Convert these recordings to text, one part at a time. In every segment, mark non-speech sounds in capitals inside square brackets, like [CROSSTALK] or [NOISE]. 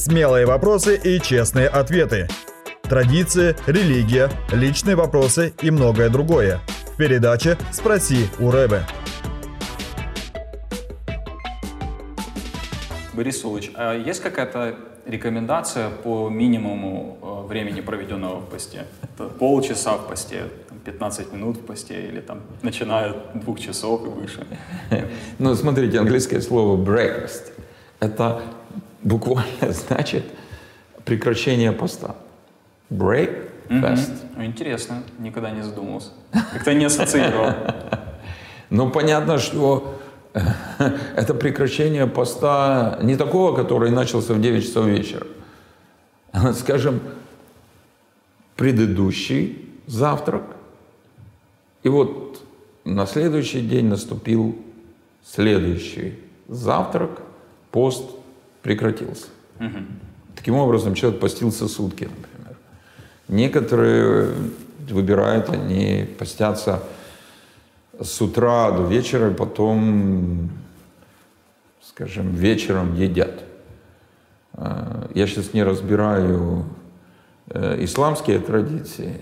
Смелые вопросы и честные ответы. Традиции, религия, личные вопросы и многое другое. В передаче «Спроси у Рэбе». Борис Улыч, а есть какая-то рекомендация по минимуму э, времени, проведенного в посте? Это полчаса в посте, 15 минут в посте или там начиная от двух часов и выше? [LAUGHS] Ну, смотрите, английское слово breakfast – это буквально [LAUGHS] значит прекращение поста. Break fast. Угу. Интересно, никогда не задумывался. Как-то не ассоциировал. [LAUGHS] Ну, понятно, что [LAUGHS] это прекращение поста не такого, который начался в 9 часов вечера. Скажем, предыдущий завтрак. И вот на следующий день наступил следующий завтрак, пост прекратился. Угу. Таким образом, человек постился сутки, например. Некоторые выбирают, они постятся с утра до вечера, и потом, скажем, вечером едят. А, я сейчас не разбираю э, исламские традиции,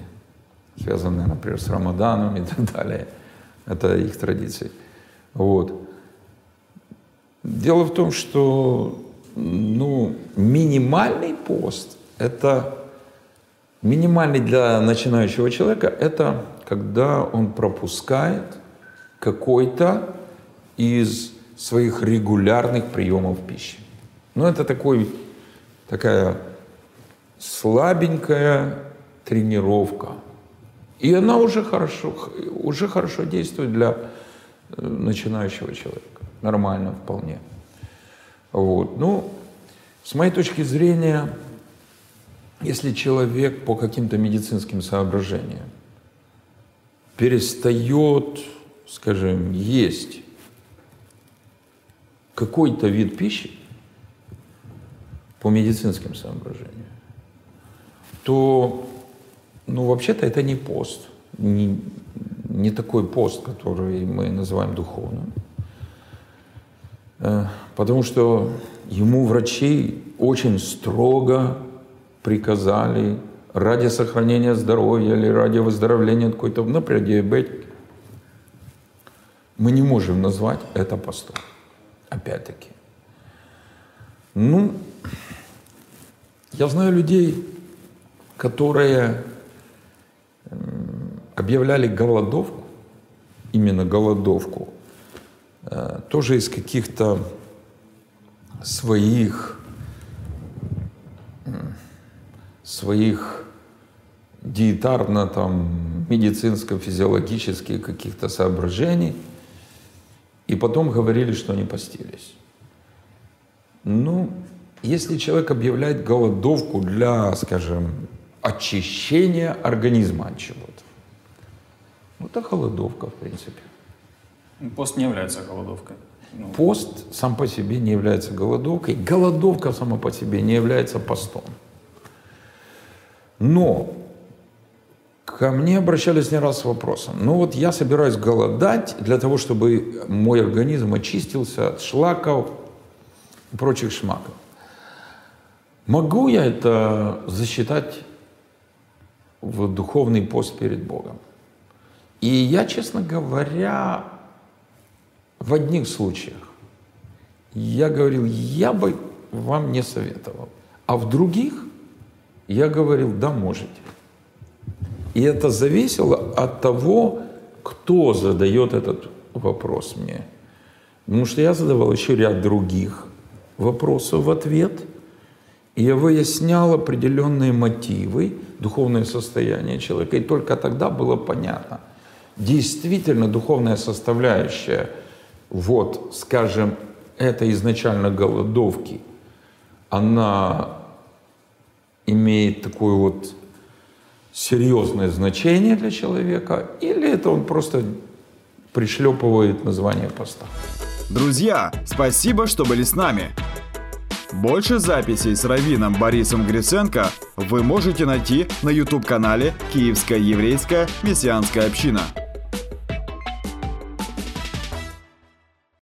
связанные, например, с Рамаданом и [LAUGHS] так далее. Это их традиции. Вот. Дело в том, что ну, минимальный пост – это минимальный для начинающего человека – это когда он пропускает какой-то из своих регулярных приемов пищи. Ну, это такой, такая слабенькая тренировка. И она уже хорошо, уже хорошо действует для э, начинающего человека. Нормально вполне. Вот. Ну, с моей точки зрения, если человек по каким-то медицинским соображениям перестает, скажем, есть какой-то вид пищи по медицинским соображениям, то, ну, вообще-то это не пост, не, не такой пост, который мы называем духовным. Э, потому что ему врачи очень строго приказали ради сохранения здоровья или ради выздоровления какой-то, например, диабетик. Мы не можем назвать это постом. Опять-таки. Ну, я знаю людей, которые объявляли голодовку, именно голодовку, тоже из каких-то своих, своих диетарно там медицинско-физиологических каких-то соображений, и потом говорили, что они постились. Ну, если человек объявляет голодовку для, скажем, очищения организма от чего-то, ну, это голодовка, в принципе. Пост не является голодовкой. Ну. Пост сам по себе не является голодовкой. Голодовка сама по себе не является постом. Но ко мне обращались не раз с вопросом. Ну вот я собираюсь голодать для того, чтобы мой организм очистился от шлаков и прочих шмаков. Могу я это засчитать в духовный пост перед Богом? И я, честно говоря, в одних случаях я говорил, я бы вам не советовал. А в других я говорил, да, можете. И это зависело от того, кто задает этот вопрос мне. Потому что я задавал еще ряд других вопросов в ответ, и я выяснял определенные мотивы, духовное состояние человека, и только тогда было понятно, действительно духовная составляющая – вот, скажем, это изначально голодовки, она имеет такое вот серьезное значение для человека, или это он просто пришлепывает название поста. Друзья, спасибо, что были с нами. Больше записей с раввином Борисом Гриценко вы можете найти на YouTube-канале «Киевская еврейская мессианская община».